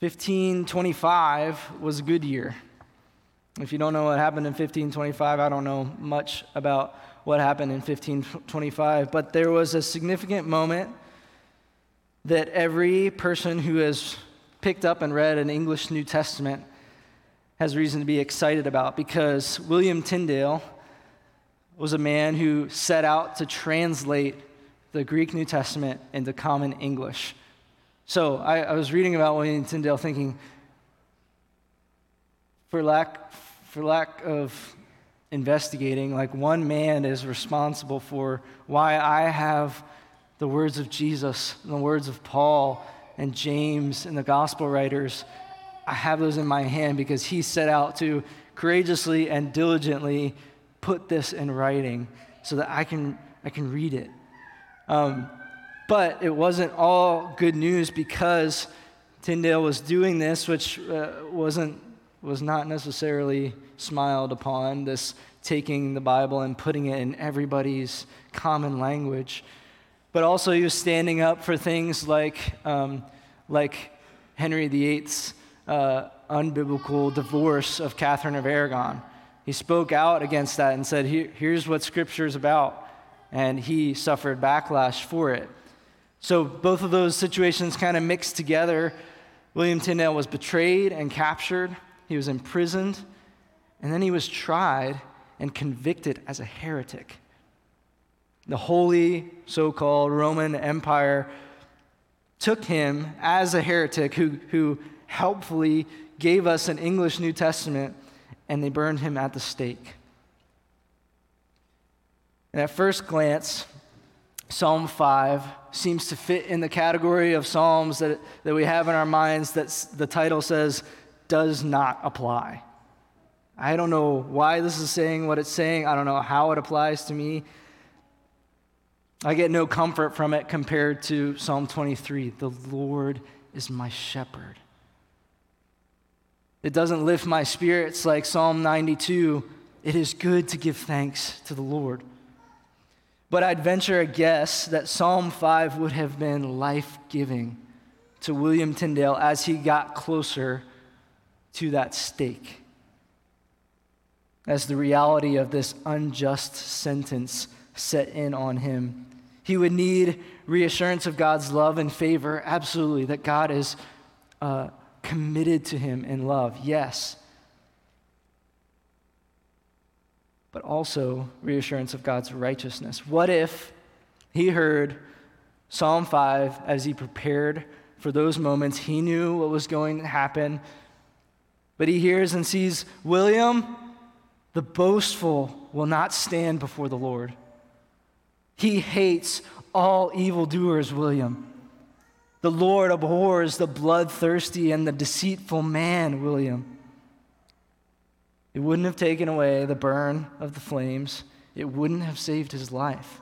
1525 was a good year. If you don't know what happened in 1525, I don't know much about what happened in 1525, but there was a significant moment that every person who has picked up and read an English New Testament has reason to be excited about because William Tyndale was a man who set out to translate the Greek New Testament into common English. So I, I was reading about William Tyndale thinking, for lack, for lack of investigating, like one man is responsible for why I have the words of Jesus, the words of Paul and James and the gospel writers. I have those in my hand because he set out to courageously and diligently put this in writing so that I can, I can read it. Um, but it wasn't all good news because Tyndale was doing this, which uh, wasn't, was not necessarily smiled upon, this taking the Bible and putting it in everybody's common language. But also, he was standing up for things like, um, like Henry VIII's uh, unbiblical divorce of Catherine of Aragon. He spoke out against that and said, Here, Here's what Scripture is about. And he suffered backlash for it. So both of those situations kind of mixed together. William Tyndale was betrayed and captured, he was imprisoned, and then he was tried and convicted as a heretic. The holy so called Roman Empire took him as a heretic who, who helpfully gave us an English New Testament, and they burned him at the stake. And at first glance, Psalm 5 seems to fit in the category of Psalms that, that we have in our minds that the title says does not apply. I don't know why this is saying what it's saying. I don't know how it applies to me. I get no comfort from it compared to Psalm 23 The Lord is my shepherd. It doesn't lift my spirits like Psalm 92. It is good to give thanks to the Lord. But I'd venture a guess that Psalm 5 would have been life giving to William Tyndale as he got closer to that stake. As the reality of this unjust sentence set in on him, he would need reassurance of God's love and favor, absolutely, that God is uh, committed to him in love, yes. But also reassurance of God's righteousness. What if he heard Psalm 5 as he prepared for those moments? He knew what was going to happen, but he hears and sees William, the boastful, will not stand before the Lord. He hates all evildoers, William. The Lord abhors the bloodthirsty and the deceitful man, William. It wouldn't have taken away the burn of the flames, it wouldn't have saved his life.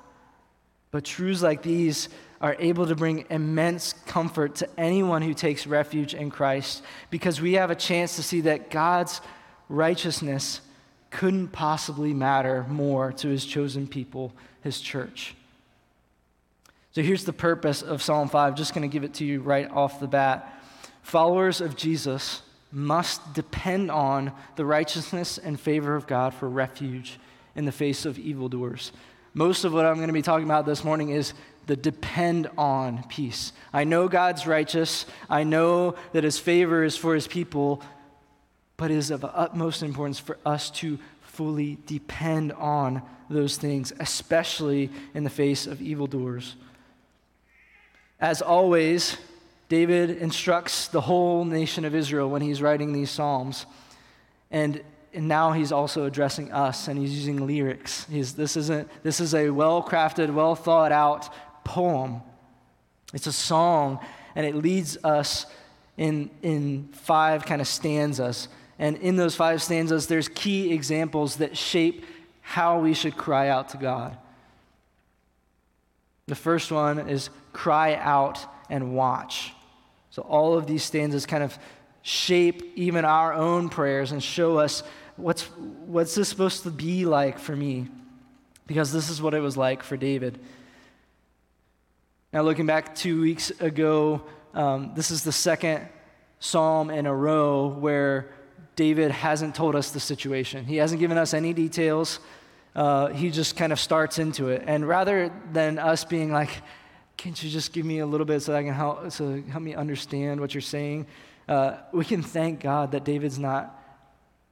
But truths like these are able to bring immense comfort to anyone who takes refuge in Christ because we have a chance to see that God's righteousness couldn't possibly matter more to his chosen people, his church. So here's the purpose of Psalm 5. Just going to give it to you right off the bat. Followers of Jesus must depend on the righteousness and favor of God for refuge in the face of evildoers. Most of what I'm going to be talking about this morning is the depend on piece. I know God's righteous, I know that his favor is for his people, but it is of utmost importance for us to fully depend on those things, especially in the face of evildoers. As always, David instructs the whole nation of Israel when he's writing these Psalms. And, and now he's also addressing us and he's using lyrics. He's, this, isn't, this is a well crafted, well thought out poem. It's a song, and it leads us in, in five kind of stanzas. And in those five stanzas, there's key examples that shape how we should cry out to God. The first one is cry out and watch. So, all of these stanzas kind of shape even our own prayers and show us what's, what's this supposed to be like for me? Because this is what it was like for David. Now, looking back two weeks ago, um, this is the second psalm in a row where David hasn't told us the situation. He hasn't given us any details. Uh, he just kind of starts into it. And rather than us being like, can't you just give me a little bit so I can help, so help me understand what you're saying? Uh, we can thank God that David's not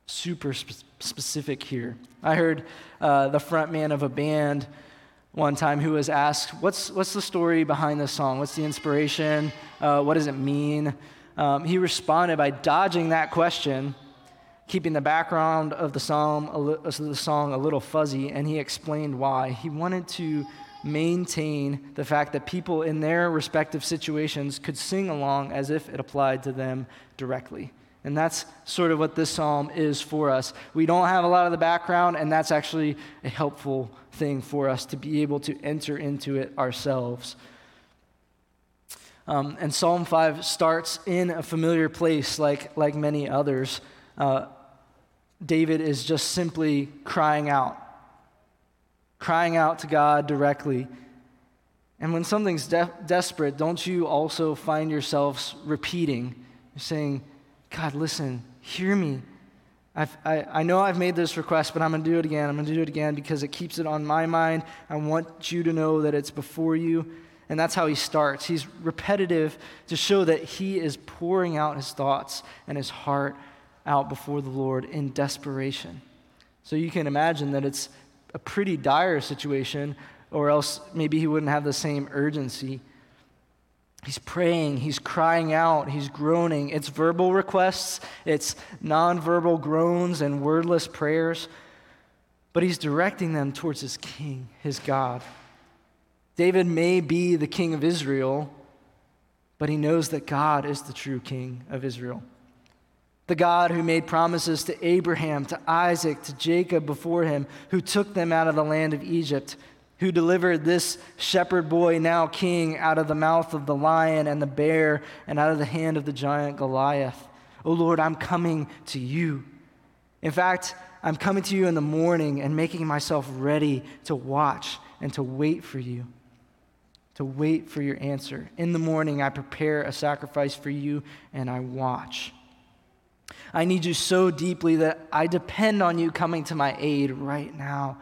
super sp- specific here. I heard uh, the front man of a band one time who was asked, What's, what's the story behind this song? What's the inspiration? Uh, what does it mean? Um, he responded by dodging that question, keeping the background of the song, li- the song a little fuzzy, and he explained why. He wanted to maintain the fact that people in their respective situations could sing along as if it applied to them directly. And that's sort of what this psalm is for us. We don't have a lot of the background, and that's actually a helpful thing for us to be able to enter into it ourselves. Um, and Psalm 5 starts in a familiar place, like, like many others. Uh, David is just simply crying out, crying out to God directly. And when something's de- desperate, don't you also find yourselves repeating, saying, God, listen, hear me. I've, i I, know I've made this request, but I'm going to do it again. I'm going to do it again because it keeps it on my mind. I want you to know that it's before you. And that's how he starts. He's repetitive to show that he is pouring out his thoughts and his heart out before the Lord in desperation. So you can imagine that it's a pretty dire situation, or else maybe he wouldn't have the same urgency. He's praying, he's crying out, he's groaning. It's verbal requests, it's nonverbal groans and wordless prayers, but he's directing them towards his king, his God. David may be the king of Israel, but he knows that God is the true king of Israel. The God who made promises to Abraham, to Isaac, to Jacob before him, who took them out of the land of Egypt who delivered this shepherd boy, now king, out of the mouth of the lion and the bear and out of the hand of the giant Goliath. Oh Lord, I'm coming to you. In fact, I'm coming to you in the morning and making myself ready to watch and to wait for you, to wait for your answer. In the morning, I prepare a sacrifice for you and I watch. I need you so deeply that I depend on you coming to my aid right now.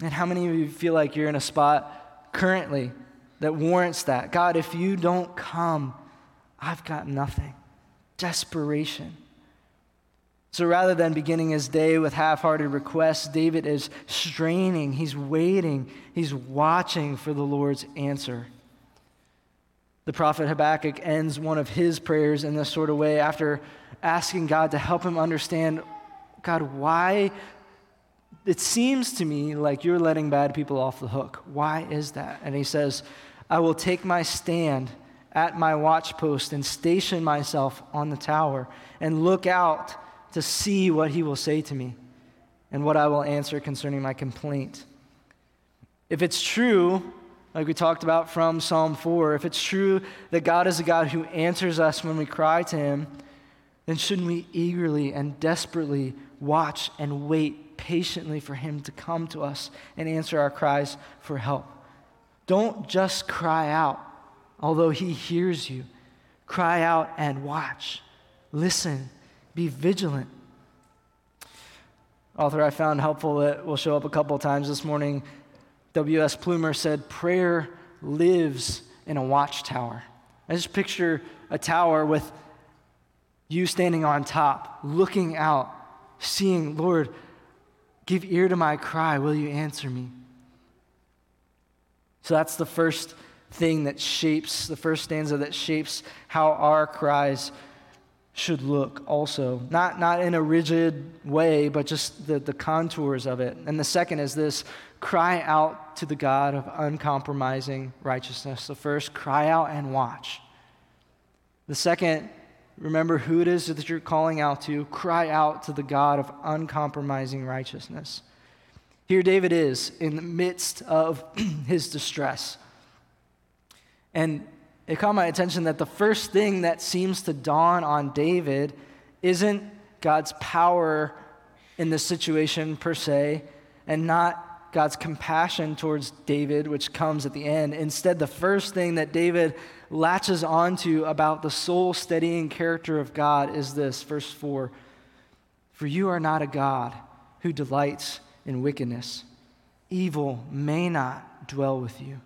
And how many of you feel like you're in a spot currently that warrants that? God, if you don't come, I've got nothing. Desperation. So rather than beginning his day with half hearted requests, David is straining, he's waiting, he's watching for the Lord's answer. The prophet Habakkuk ends one of his prayers in this sort of way after asking God to help him understand God, why it seems to me like you're letting bad people off the hook. Why is that? And he says, I will take my stand at my watchpost and station myself on the tower and look out to see what he will say to me and what I will answer concerning my complaint. If it's true, like we talked about from Psalm 4, if it's true that God is a God who answers us when we cry to him, then shouldn't we eagerly and desperately watch and wait patiently for Him to come to us and answer our cries for help. Don't just cry out, although He hears you. Cry out and watch. Listen. Be vigilant. Author I found helpful that will show up a couple times this morning. W.S. Plumer said, Prayer lives in a watchtower. I just picture a tower with you standing on top, looking out, seeing, Lord, Give ear to my cry. Will you answer me? So that's the first thing that shapes, the first stanza that shapes how our cries should look also. Not, not in a rigid way, but just the, the contours of it. And the second is this cry out to the God of uncompromising righteousness. The first, cry out and watch. The second, Remember who it is that you're calling out to. Cry out to the God of uncompromising righteousness. Here, David is in the midst of his distress. And it caught my attention that the first thing that seems to dawn on David isn't God's power in the situation per se, and not God's compassion towards David, which comes at the end. Instead, the first thing that David latches onto about the soul steadying character of God is this verse 4 For you are not a God who delights in wickedness, evil may not dwell with you.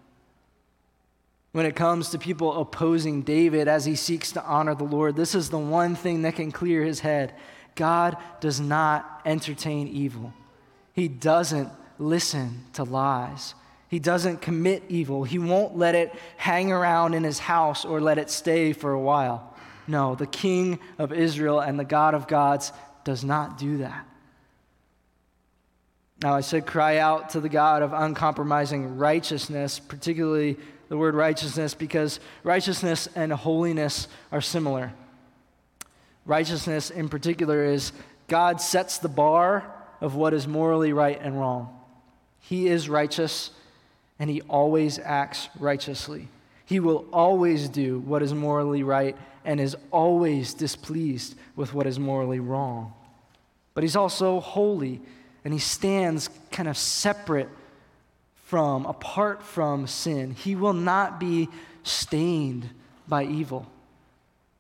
When it comes to people opposing David as he seeks to honor the Lord, this is the one thing that can clear his head. God does not entertain evil. He doesn't listen to lies. He doesn't commit evil. He won't let it hang around in his house or let it stay for a while. No, the King of Israel and the God of gods does not do that. Now, I said cry out to the God of uncompromising righteousness, particularly the word righteousness, because righteousness and holiness are similar. Righteousness, in particular, is God sets the bar of what is morally right and wrong. He is righteous, and he always acts righteously. He will always do what is morally right and is always displeased with what is morally wrong. But he's also holy, and he stands kind of separate from, apart from sin. He will not be stained by evil,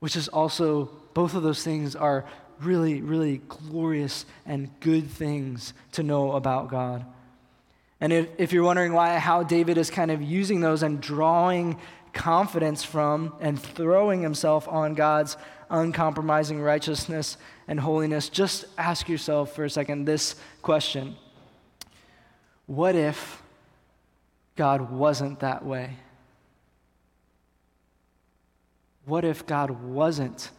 which is also, both of those things are really, really glorious and good things to know about God. And if, if you're wondering why, how David is kind of using those and drawing confidence from and throwing himself on God's uncompromising righteousness and holiness, just ask yourself for a second this question What if God wasn't that way? What if God wasn't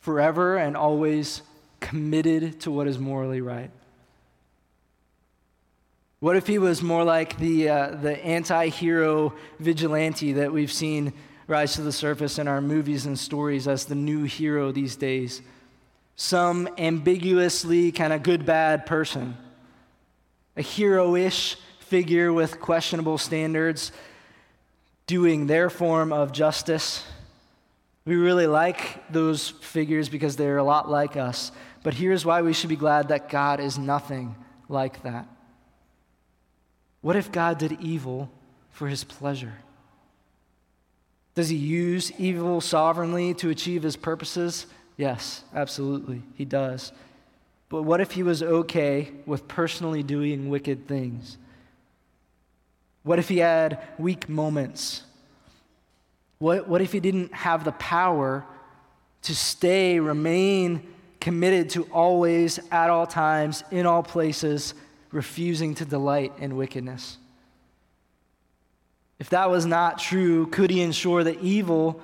forever and always committed to what is morally right? What if he was more like the, uh, the anti hero vigilante that we've seen rise to the surface in our movies and stories as the new hero these days? Some ambiguously kind of good bad person, a hero ish figure with questionable standards doing their form of justice. We really like those figures because they're a lot like us. But here's why we should be glad that God is nothing like that. What if God did evil for his pleasure? Does he use evil sovereignly to achieve his purposes? Yes, absolutely, he does. But what if he was okay with personally doing wicked things? What if he had weak moments? What, what if he didn't have the power to stay, remain committed to always, at all times, in all places, refusing to delight in wickedness. If that was not true, could he ensure that evil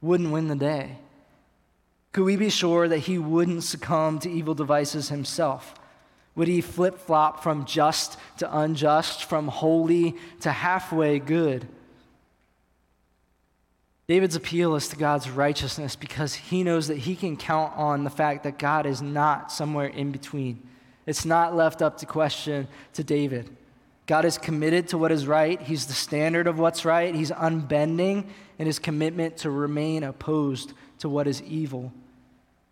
wouldn't win the day? Could we be sure that he wouldn't succumb to evil devices himself? Would he flip flop from just to unjust, from holy to halfway good? David's appeal is to God's righteousness because he knows that he can count on the fact that God is not somewhere in between. It's not left up to question to David. God is committed to what is right. He's the standard of what's right. He's unbending in his commitment to remain opposed to what is evil.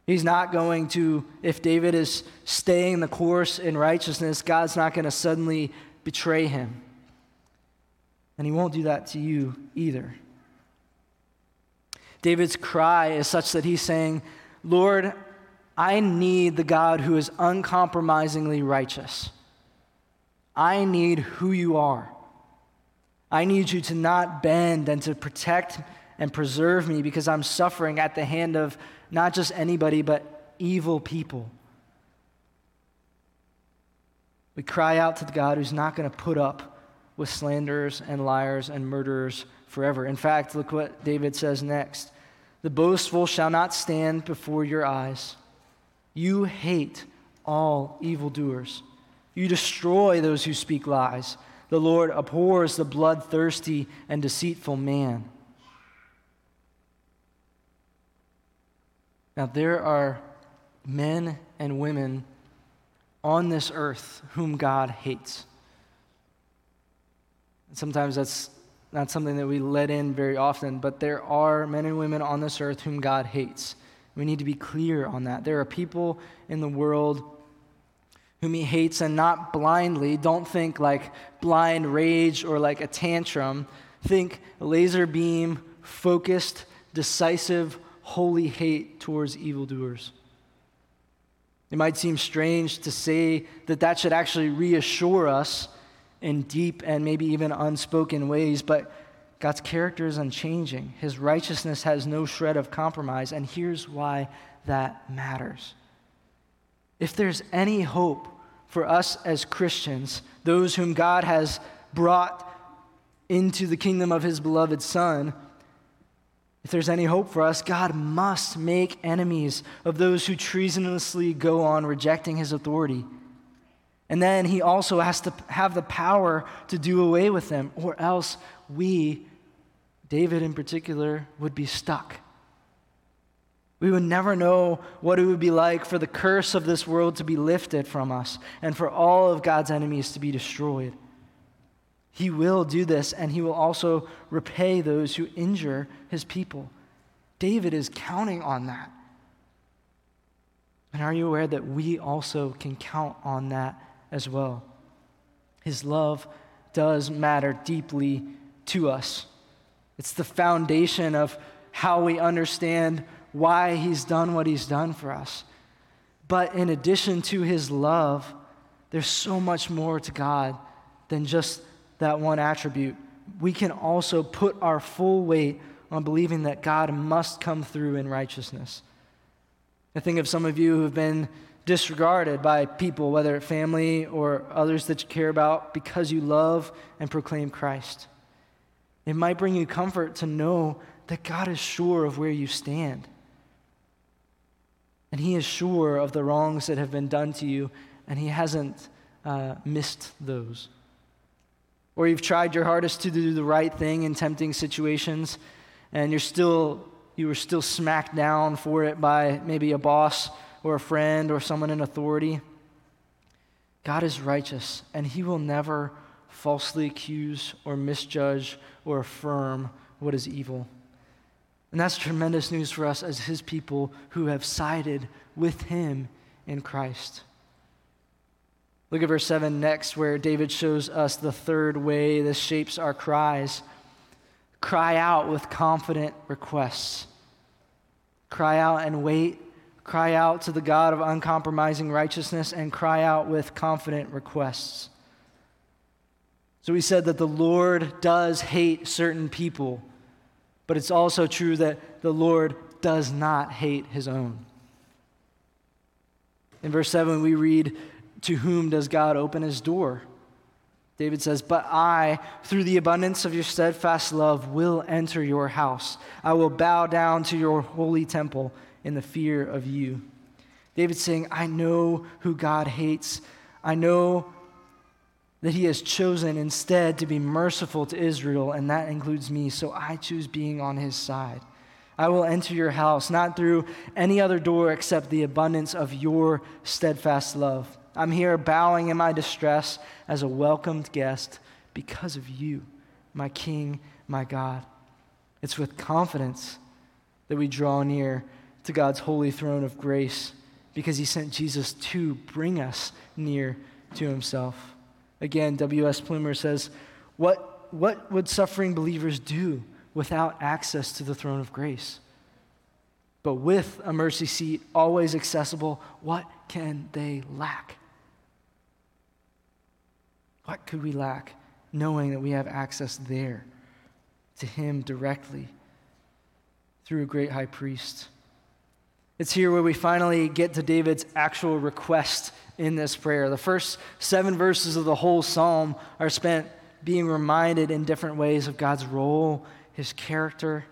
He's not going to, if David is staying the course in righteousness, God's not going to suddenly betray him. And he won't do that to you either. David's cry is such that he's saying, Lord, I need the God who is uncompromisingly righteous. I need who you are. I need you to not bend and to protect and preserve me because I'm suffering at the hand of not just anybody, but evil people. We cry out to the God who's not going to put up with slanderers and liars and murderers forever. In fact, look what David says next The boastful shall not stand before your eyes. You hate all evildoers. You destroy those who speak lies. The Lord abhors the bloodthirsty and deceitful man. Now, there are men and women on this earth whom God hates. Sometimes that's not something that we let in very often, but there are men and women on this earth whom God hates. We need to be clear on that. There are people in the world whom he hates, and not blindly. Don't think like blind rage or like a tantrum. Think laser beam, focused, decisive, holy hate towards evildoers. It might seem strange to say that that should actually reassure us in deep and maybe even unspoken ways, but God's character is unchanging. His righteousness has no shred of compromise, and here's why that matters. If there's any hope for us as Christians, those whom God has brought into the kingdom of his beloved Son, if there's any hope for us, God must make enemies of those who treasonously go on rejecting his authority. And then he also has to have the power to do away with them, or else we, David in particular, would be stuck. We would never know what it would be like for the curse of this world to be lifted from us and for all of God's enemies to be destroyed. He will do this, and he will also repay those who injure his people. David is counting on that. And are you aware that we also can count on that as well? His love does matter deeply to us. It's the foundation of how we understand why he's done what he's done for us. But in addition to his love, there's so much more to God than just that one attribute. We can also put our full weight on believing that God must come through in righteousness. I think of some of you who've been disregarded by people, whether family or others that you care about, because you love and proclaim Christ. It might bring you comfort to know that God is sure of where you stand. And He is sure of the wrongs that have been done to you, and He hasn't uh, missed those. Or you've tried your hardest to do the right thing in tempting situations, and you're still, you were still smacked down for it by maybe a boss or a friend or someone in authority. God is righteous, and He will never falsely accuse or misjudge or affirm what is evil. And that's tremendous news for us as his people who have sided with him in Christ. Look at verse 7 next, where David shows us the third way this shapes our cries. Cry out with confident requests. Cry out and wait. Cry out to the God of uncompromising righteousness and cry out with confident requests. So we said that the Lord does hate certain people. But it's also true that the Lord does not hate his own. In verse 7, we read, To whom does God open his door? David says, But I, through the abundance of your steadfast love, will enter your house. I will bow down to your holy temple in the fear of you. David's saying, I know who God hates. I know that he has chosen instead to be merciful to Israel, and that includes me, so I choose being on his side. I will enter your house, not through any other door except the abundance of your steadfast love. I'm here bowing in my distress as a welcomed guest because of you, my King, my God. It's with confidence that we draw near to God's holy throne of grace because he sent Jesus to bring us near to himself. Again, W.S. Plumer says, what, what would suffering believers do without access to the throne of grace? But with a mercy seat always accessible, what can they lack? What could we lack knowing that we have access there to Him directly through a great high priest? It's here where we finally get to David's actual request in this prayer. The first seven verses of the whole psalm are spent being reminded in different ways of God's role, his character,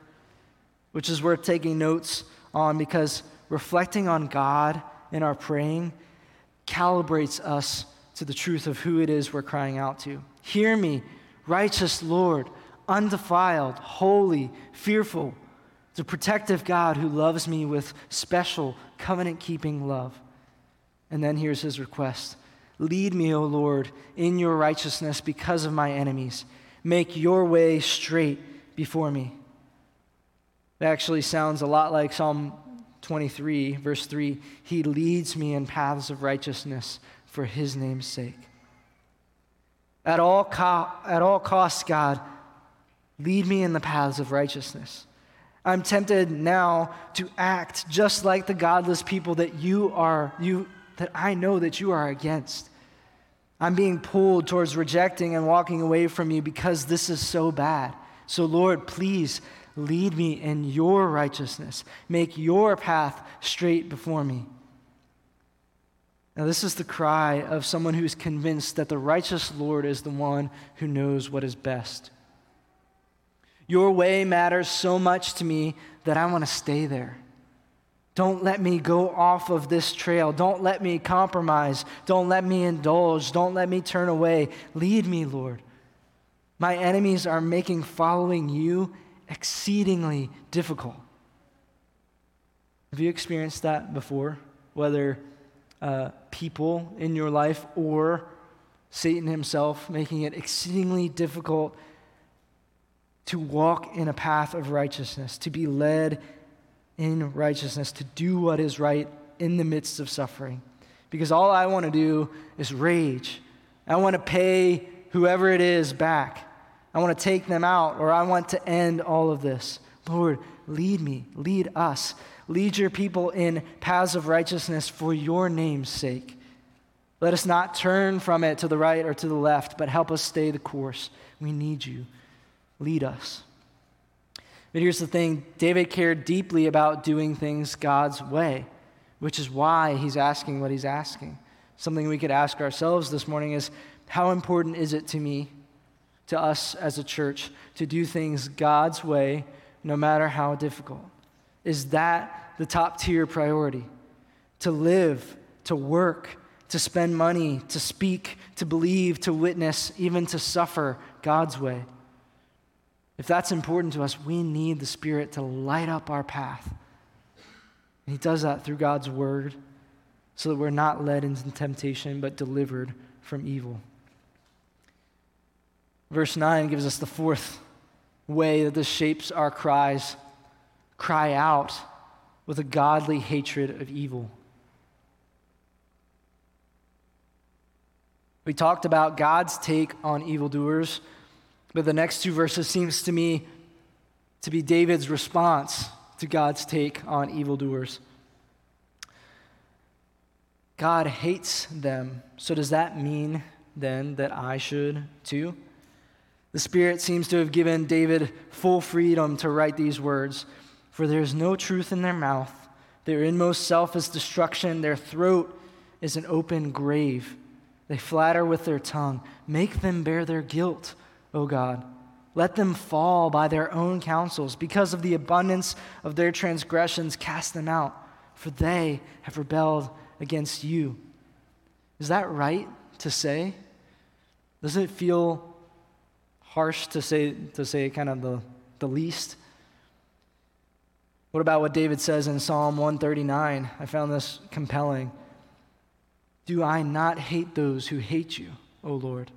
which is worth taking notes on because reflecting on God in our praying calibrates us to the truth of who it is we're crying out to. Hear me, righteous Lord, undefiled, holy, fearful the protective God who loves me with special covenant keeping love. And then here's his request Lead me, O Lord, in your righteousness because of my enemies. Make your way straight before me. It actually sounds a lot like Psalm 23, verse 3. He leads me in paths of righteousness for his name's sake. At all, co- at all costs, God, lead me in the paths of righteousness. I'm tempted now to act just like the godless people that you are, you, that I know that you are against. I'm being pulled towards rejecting and walking away from you because this is so bad. So, Lord, please lead me in your righteousness. Make your path straight before me. Now, this is the cry of someone who's convinced that the righteous Lord is the one who knows what is best. Your way matters so much to me that I want to stay there. Don't let me go off of this trail. Don't let me compromise. Don't let me indulge. Don't let me turn away. Lead me, Lord. My enemies are making following you exceedingly difficult. Have you experienced that before? Whether uh, people in your life or Satan himself making it exceedingly difficult to walk in a path of righteousness, to be led in righteousness, to do what is right in the midst of suffering. Because all I want to do is rage. I want to pay whoever it is back. I want to take them out, or I want to end all of this. Lord, lead me, lead us, lead your people in paths of righteousness for your name's sake. Let us not turn from it to the right or to the left, but help us stay the course. We need you. Lead us. But here's the thing David cared deeply about doing things God's way, which is why he's asking what he's asking. Something we could ask ourselves this morning is how important is it to me, to us as a church, to do things God's way, no matter how difficult? Is that the top tier priority? To live, to work, to spend money, to speak, to believe, to witness, even to suffer God's way. If that's important to us, we need the Spirit to light up our path. And He does that through God's Word so that we're not led into temptation but delivered from evil. Verse 9 gives us the fourth way that this shapes our cries cry out with a godly hatred of evil. We talked about God's take on evildoers, but the next two verses seems to me to be David's response to God's take on evildoers. God hates them. So does that mean then that I should too? The Spirit seems to have given David full freedom to write these words For there is no truth in their mouth, their inmost self is destruction, their throat is an open grave. They flatter with their tongue. Make them bear their guilt, O God. Let them fall by their own counsels. Because of the abundance of their transgressions, cast them out, for they have rebelled against you. Is that right to say? Doesn't it feel harsh to say, to say kind of the, the least? What about what David says in Psalm 139? I found this compelling. Do I not hate those who hate you, O Lord?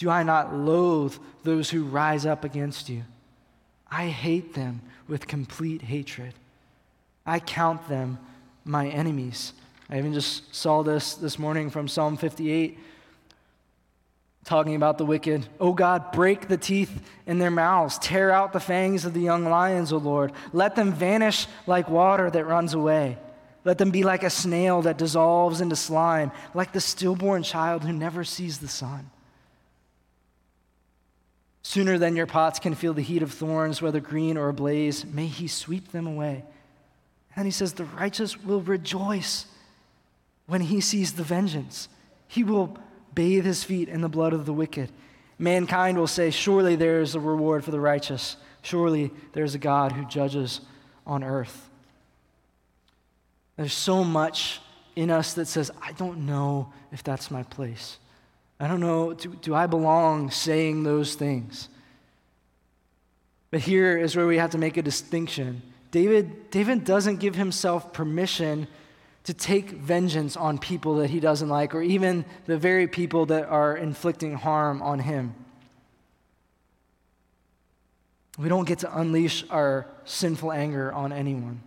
Do I not loathe those who rise up against you? I hate them with complete hatred. I count them my enemies. I even just saw this this morning from Psalm 58, talking about the wicked. Oh God, break the teeth in their mouths, tear out the fangs of the young lions, O Lord. Let them vanish like water that runs away. Let them be like a snail that dissolves into slime, like the stillborn child who never sees the sun. Sooner than your pots can feel the heat of thorns, whether green or ablaze, may he sweep them away. And he says, The righteous will rejoice when he sees the vengeance. He will bathe his feet in the blood of the wicked. Mankind will say, Surely there is a reward for the righteous. Surely there is a God who judges on earth. There's so much in us that says, I don't know if that's my place. I don't know, do, do I belong saying those things? But here is where we have to make a distinction. David, David doesn't give himself permission to take vengeance on people that he doesn't like, or even the very people that are inflicting harm on him. We don't get to unleash our sinful anger on anyone.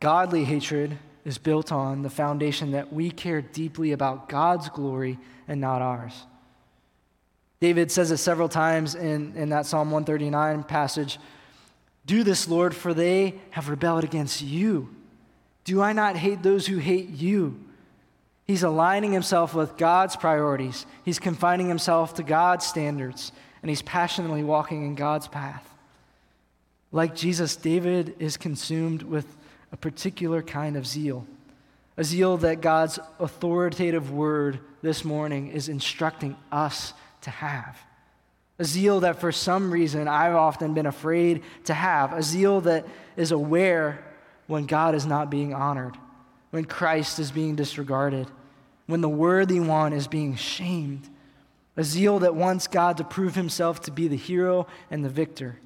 Godly hatred is built on the foundation that we care deeply about God's glory and not ours. David says it several times in, in that Psalm 139 passage Do this, Lord, for they have rebelled against you. Do I not hate those who hate you? He's aligning himself with God's priorities. He's confining himself to God's standards, and he's passionately walking in God's path. Like Jesus, David is consumed with a particular kind of zeal, a zeal that God's authoritative word this morning is instructing us to have. A zeal that for some reason I've often been afraid to have. A zeal that is aware when God is not being honored when Christ is being disregarded, when the worthy one is being shamed, a zeal that wants God to prove himself to be the hero and the victor.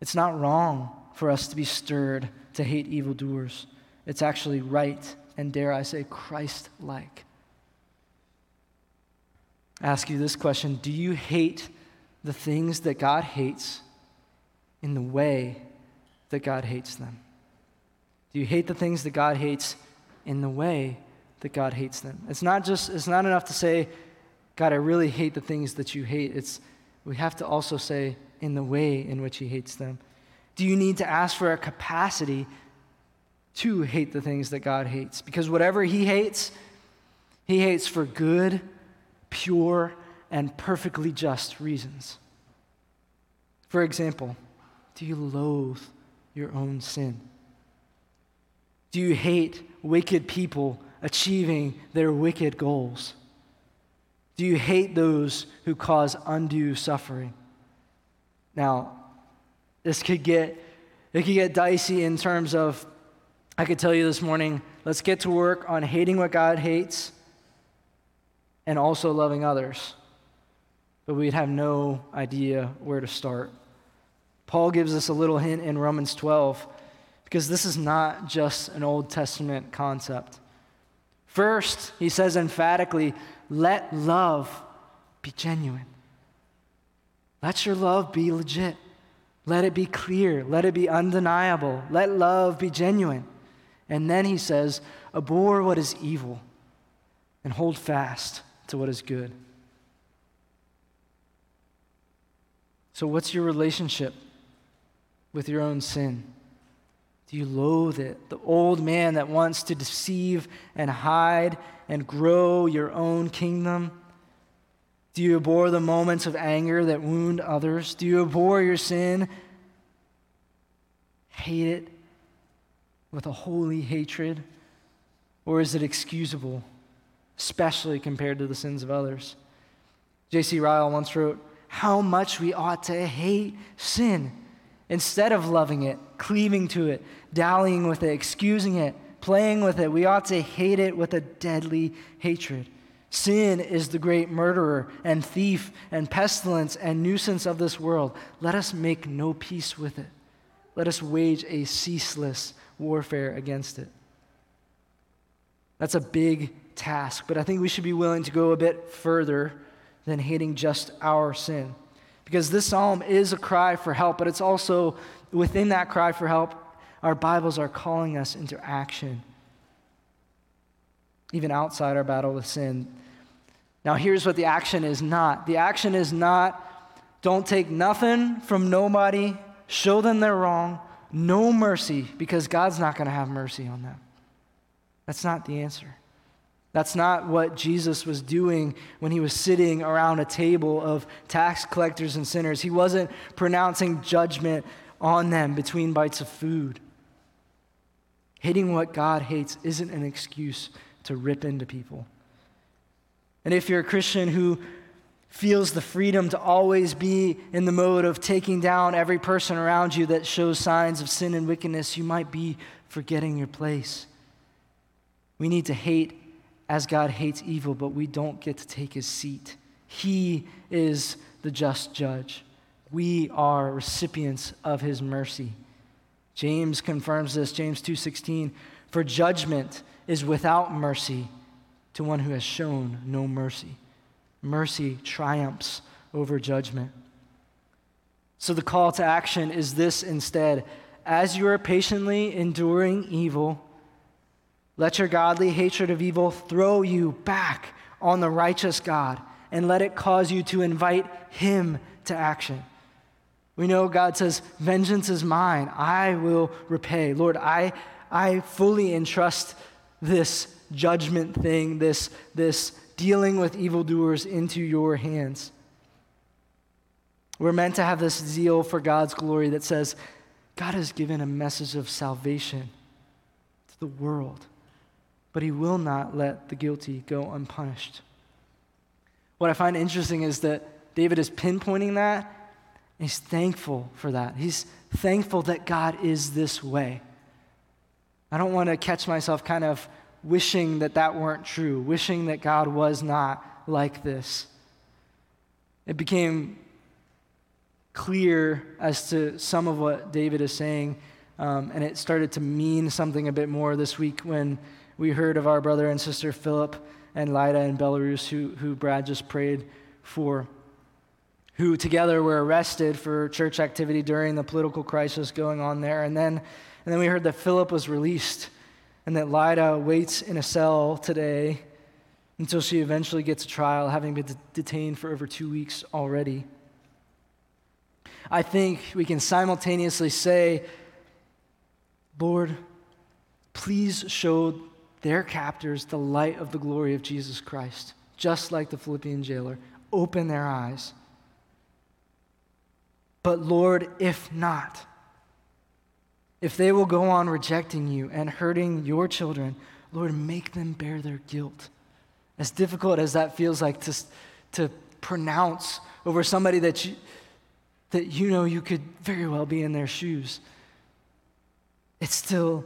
It's not wrong for us to be stirred to hate evildoers. It's actually right and, dare I say, Christ like. Ask you this question Do you hate the things that God hates in the way that God hates them? Do you hate the things that God hates in the way that God hates them? It's not just it's not enough to say, God, I really hate the things that you hate. It's we have to also say in the way in which he hates them. Do you need to ask for a capacity to hate the things that God hates? Because whatever he hates, he hates for good, pure, and perfectly just reasons. For example, do you loathe your own sin? Do you hate wicked people achieving their wicked goals? Do you hate those who cause undue suffering? Now, this could get it could get dicey in terms of I could tell you this morning, let's get to work on hating what God hates and also loving others. But we'd have no idea where to start. Paul gives us a little hint in Romans 12 because this is not just an Old Testament concept. First, he says emphatically, let love be genuine. Let your love be legit. Let it be clear. Let it be undeniable. Let love be genuine. And then he says, abhor what is evil and hold fast to what is good. So, what's your relationship with your own sin? Do you loathe it? The old man that wants to deceive and hide and grow your own kingdom? Do you abhor the moments of anger that wound others? Do you abhor your sin? Hate it with a holy hatred? Or is it excusable, especially compared to the sins of others? J.C. Ryle once wrote, How much we ought to hate sin instead of loving it, cleaving to it, dallying with it, excusing it, playing with it. We ought to hate it with a deadly hatred. Sin is the great murderer and thief and pestilence and nuisance of this world. Let us make no peace with it. Let us wage a ceaseless warfare against it. That's a big task, but I think we should be willing to go a bit further than hating just our sin. Because this psalm is a cry for help, but it's also within that cry for help, our Bibles are calling us into action, even outside our battle with sin. Now, here's what the action is not the action is not don't take nothing from nobody, show them they're wrong, no mercy, because God's not going to have mercy on them. That's not the answer. That's not what Jesus was doing when he was sitting around a table of tax collectors and sinners. He wasn't pronouncing judgment on them between bites of food. Hating what God hates isn't an excuse to rip into people. And if you're a Christian who feels the freedom to always be in the mode of taking down every person around you that shows signs of sin and wickedness, you might be forgetting your place. We need to hate as God hates evil, but we don't get to take his seat. He is the just judge. We are recipients of his mercy. James confirms this, James 2:16, for judgment is without mercy to one who has shown no mercy. Mercy triumphs over judgment. So the call to action is this instead as you are patiently enduring evil, let your godly hatred of evil throw you back on the righteous God and let it cause you to invite Him to action. We know God says, Vengeance is mine, I will repay. Lord, I, I fully entrust this judgment thing, this, this dealing with evildoers into your hands. We're meant to have this zeal for God's glory that says, God has given a message of salvation to the world, but He will not let the guilty go unpunished. What I find interesting is that David is pinpointing that. he's thankful for that. He's thankful that God is this way. I don't want to catch myself kind of wishing that that weren't true, wishing that God was not like this. It became clear as to some of what David is saying, um, and it started to mean something a bit more this week when we heard of our brother and sister Philip and Lida in Belarus, who, who Brad just prayed for, who together were arrested for church activity during the political crisis going on there. And then, and then we heard that Philip was released and that Lida waits in a cell today until she eventually gets a trial, having been detained for over two weeks already. I think we can simultaneously say, Lord, please show their captors the light of the glory of Jesus Christ, just like the Philippian jailer. Open their eyes. But Lord, if not, if they will go on rejecting you and hurting your children, Lord, make them bear their guilt. As difficult as that feels like to, to pronounce over somebody that you, that you know you could very well be in their shoes, it's still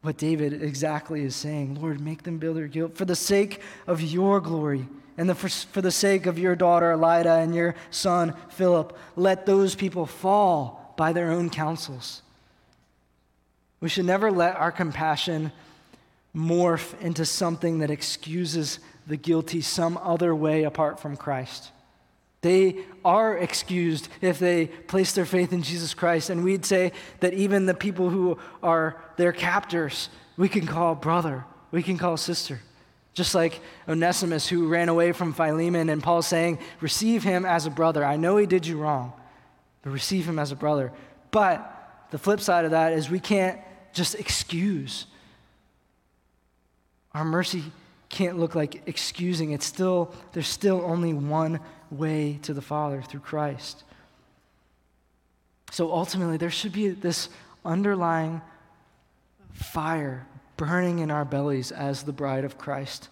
what David exactly is saying. Lord, make them bear their guilt for the sake of your glory and the, for, for the sake of your daughter Lida and your son Philip. Let those people fall by their own counsels. We should never let our compassion morph into something that excuses the guilty some other way apart from Christ. They are excused if they place their faith in Jesus Christ. And we'd say that even the people who are their captors, we can call brother, we can call sister. Just like Onesimus, who ran away from Philemon, and Paul saying, Receive him as a brother. I know he did you wrong, but receive him as a brother. But the flip side of that is we can't just excuse. Our mercy can't look like excusing. It's still, there's still only one way to the Father through Christ. So ultimately, there should be this underlying fire burning in our bellies as the bride of Christ,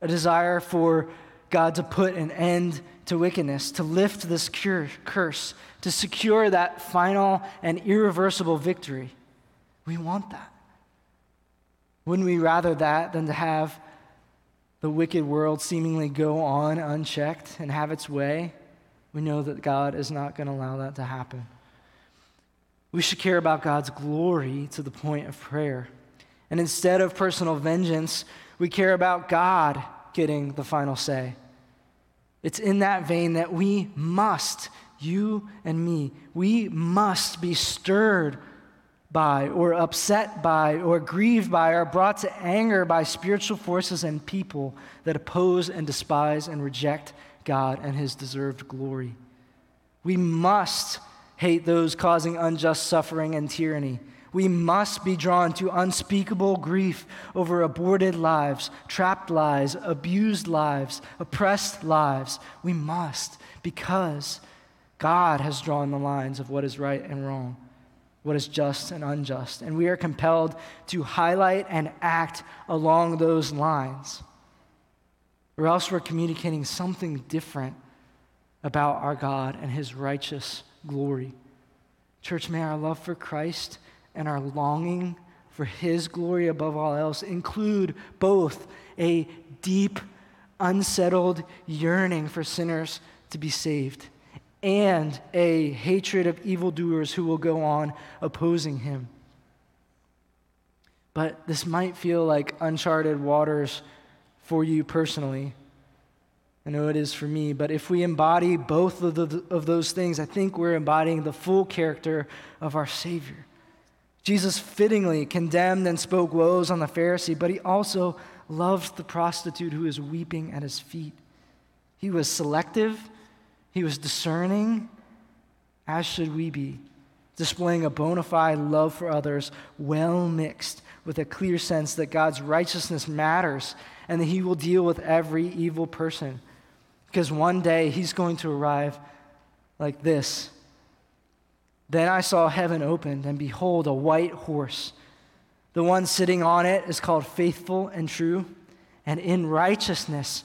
a desire for God to put an end to wickedness, to lift this cure, curse, to secure that final and irreversible victory. We want that. Wouldn't we rather that than to have the wicked world seemingly go on unchecked and have its way? We know that God is not going to allow that to happen. We should care about God's glory to the point of prayer. And instead of personal vengeance, we care about God getting the final say. It's in that vein that we must, you and me, we must be stirred by, or upset by, or grieved by, or brought to anger by spiritual forces and people that oppose and despise and reject God and his deserved glory. We must hate those causing unjust suffering and tyranny. We must be drawn to unspeakable grief over aborted lives, trapped lives, abused lives, oppressed lives. We must, because God has drawn the lines of what is right and wrong what is just and unjust. And we are compelled to highlight and act along those lines, or else we're communicating something different about our God and his righteous glory. Church, may our love for Christ and our longing for his glory above all else include both a deep, unsettled yearning for sinners to be saved and a hatred of evildoers who will go on opposing him. But this might feel like uncharted waters for you personally. I know it is for me, but if we embody both of, the, of those things, I think we're embodying the full character of our Savior. Jesus fittingly condemned and spoke woes on the Pharisee, but he also loved the prostitute who was weeping at his feet. He was selective, he was discerning, as should we be, displaying a bona fide love for others, well mixed with a clear sense that God's righteousness matters and that he will deal with every evil person. Because one day he's going to arrive like this then I saw heaven opened, and behold, a white horse. The one sitting on it is called faithful and true, and in righteousness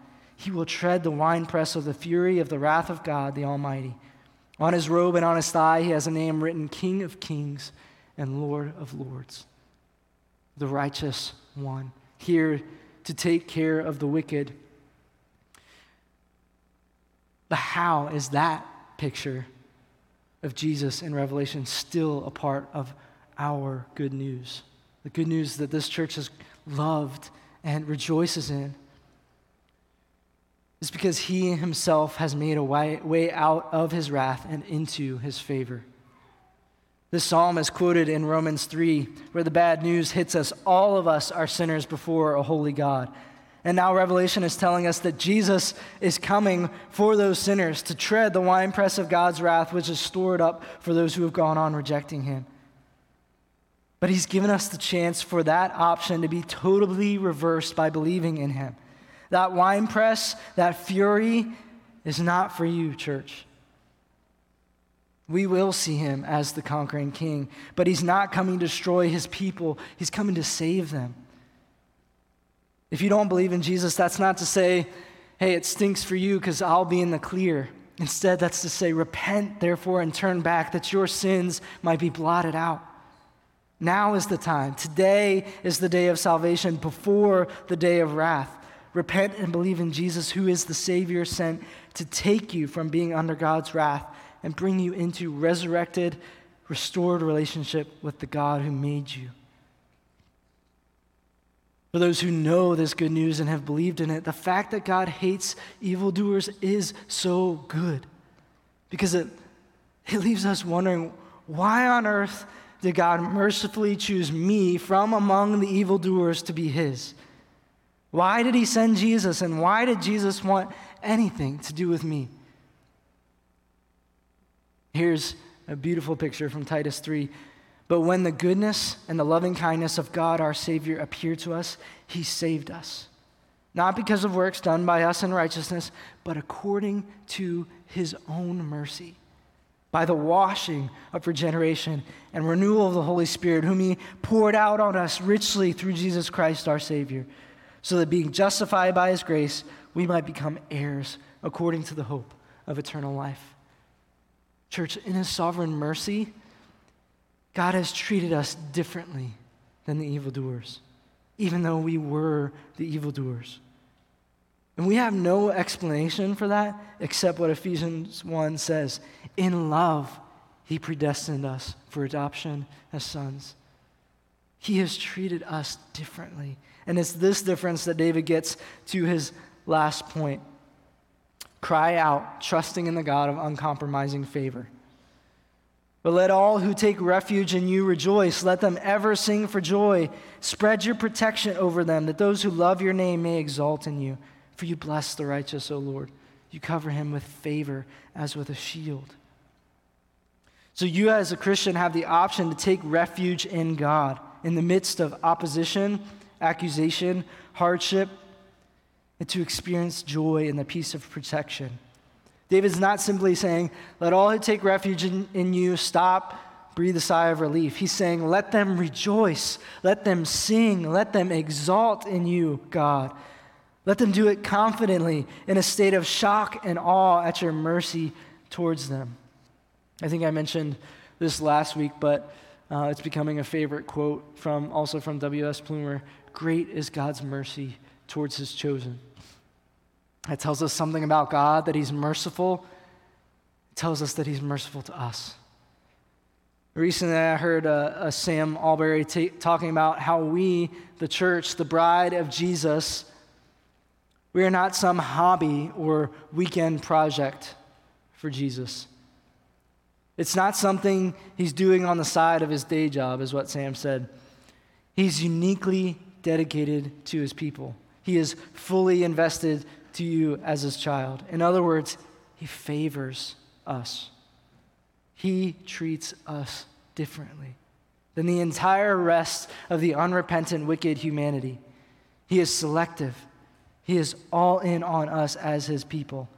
He will tread the winepress of the fury of the wrath of God the Almighty. On his robe and on his thigh, he has a name written King of Kings and Lord of Lords, the righteous one, here to take care of the wicked the how is that picture of Jesus in Revelation still a part of our good news? The good news that this church has loved and rejoices in is because he himself has made a way out of his wrath and into his favor. This psalm is quoted in Romans 3, where the bad news hits us. All of us are sinners before a holy God. And now Revelation is telling us that Jesus is coming for those sinners to tread the winepress of God's wrath, which is stored up for those who have gone on rejecting him. But he's given us the chance for that option to be totally reversed by believing in him. That winepress, that fury, is not for you, church. We will see him as the conquering king, but he's not coming to destroy his people, he's coming to save them. If you don't believe in Jesus, that's not to say, hey, it stinks for you because I'll be in the clear. Instead, that's to say, repent, therefore, and turn back that your sins might be blotted out. Now is the time. Today is the day of salvation before the day of wrath. Repent and believe in Jesus, who is the Savior sent to take you from being under God's wrath and bring you into resurrected, restored relationship with the God who made you. For those who know this good news and have believed in it, the fact that God hates evildoers is so good because it, it leaves us wondering why on earth did God mercifully choose me from among the evildoers to be his? Why did he send Jesus and why did Jesus want anything to do with me? Here's a beautiful picture from Titus 3 but when the goodness and the loving kindness of God our Savior appeared to us, he saved us. Not because of works done by us in righteousness, but according to his own mercy, by the washing of regeneration and renewal of the Holy Spirit, whom he poured out on us richly through Jesus Christ our Savior, so that being justified by his grace, we might become heirs according to the hope of eternal life. Church, in his sovereign mercy, God has treated us differently than the evildoers, even though we were the evildoers. And we have no explanation for that except what Ephesians 1 says In love, he predestined us for adoption as sons. He has treated us differently. And it's this difference that David gets to his last point. Cry out, trusting in the God of uncompromising favor. But let all who take refuge in you rejoice. Let them ever sing for joy. Spread your protection over them, that those who love your name may exalt in you. For you bless the righteous, O Lord. You cover him with favor as with a shield. So, you as a Christian have the option to take refuge in God in the midst of opposition, accusation, hardship, and to experience joy in the peace of protection. David's not simply saying, let all who take refuge in, in you stop, breathe a sigh of relief. He's saying, let them rejoice, let them sing, let them exalt in you, God. Let them do it confidently in a state of shock and awe at your mercy towards them. I think I mentioned this last week, but Uh, it's becoming a favorite quote from also from W.S. Plumer. Great is God's mercy towards his chosen. That tells us something about God, that he's merciful. It tells us that he's merciful to us. Recently, I heard a Sam Allberry t- talking about how we, the church, the bride of Jesus, we are not some hobby or weekend project for Jesus. It's not something he's doing on the side of his day job, is what Sam said. He's uniquely dedicated to his people. He is fully invested to you as his child. In other words, he favors us. He treats us differently than the entire rest of the unrepentant, wicked humanity. He is selective. He is all in on us as his people.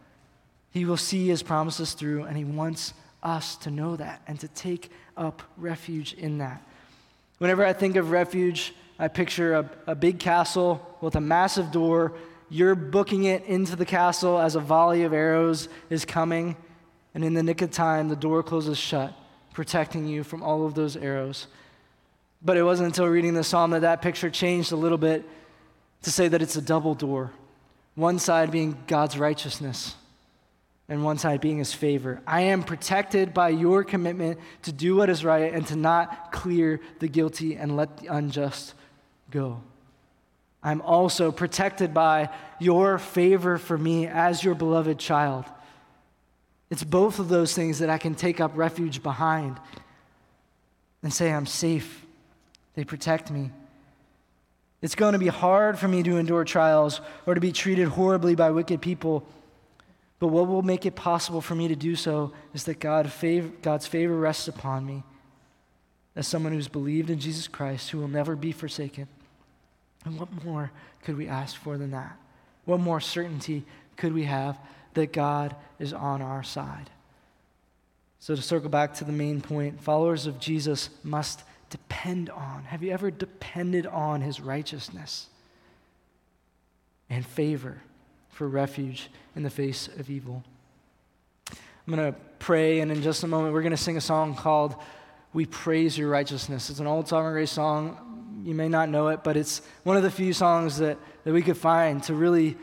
He will see his promises through, and he wants us to know that and to take up refuge in that. Whenever I think of refuge, I picture a, a big castle with a massive door. You're booking it into the castle as a volley of arrows is coming, and in the nick of time, the door closes shut, protecting you from all of those arrows. But it wasn't until reading the psalm that that picture changed a little bit to say that it's a double door. One side being God's righteousness, and one side being his favor. I am protected by your commitment to do what is right and to not clear the guilty and let the unjust go. I'm also protected by your favor for me as your beloved child. It's both of those things that I can take up refuge behind and say, I'm safe. They protect me. It's going to be hard for me to endure trials or to be treated horribly by wicked people. But what will make it possible for me to do so is that God God's favor rests upon me as someone who's believed in Jesus Christ, who will never be forsaken. And what more could we ask for than that? What more certainty could we have that God is on our side? So, to circle back to the main point, followers of Jesus must depend on. Have you ever depended on his righteousness and favor for refuge in the face of evil? I'm going to pray, and in just a moment, we're going to sing a song called We Praise Your Righteousness. It's an old Sovereign Grace song you may not know it, but it's one of the few songs that, that we could find to really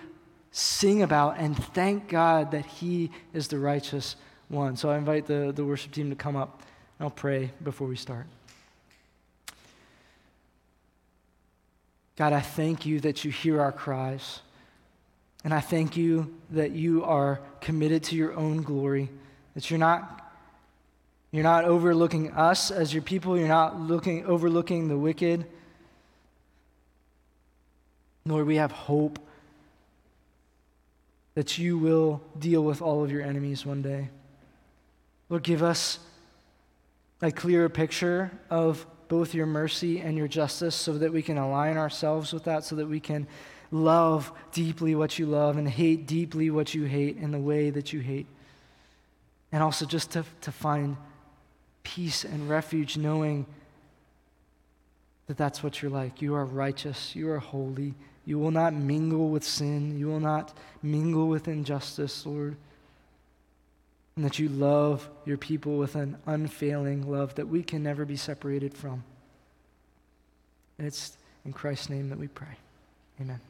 sing about and thank God that He is the righteous one. So I invite the, the worship team to come up. And I'll pray before we start. God, I thank you that you hear our cries. And I thank you that you are committed to your own glory, that you're not you're not overlooking us as your people. You're not looking, overlooking the wicked. Lord, we have hope that you will deal with all of your enemies one day. Lord, give us a clearer picture of both your mercy and your justice so that we can align ourselves with that, so that we can love deeply what you love and hate deeply what you hate in the way that you hate. And also just to, to find peace and refuge knowing that that's what you're like. You are righteous, you are holy, you will not mingle with sin. You will not mingle with injustice, Lord. And that you love your people with an unfailing love that we can never be separated from. And it's in Christ's name that we pray. Amen.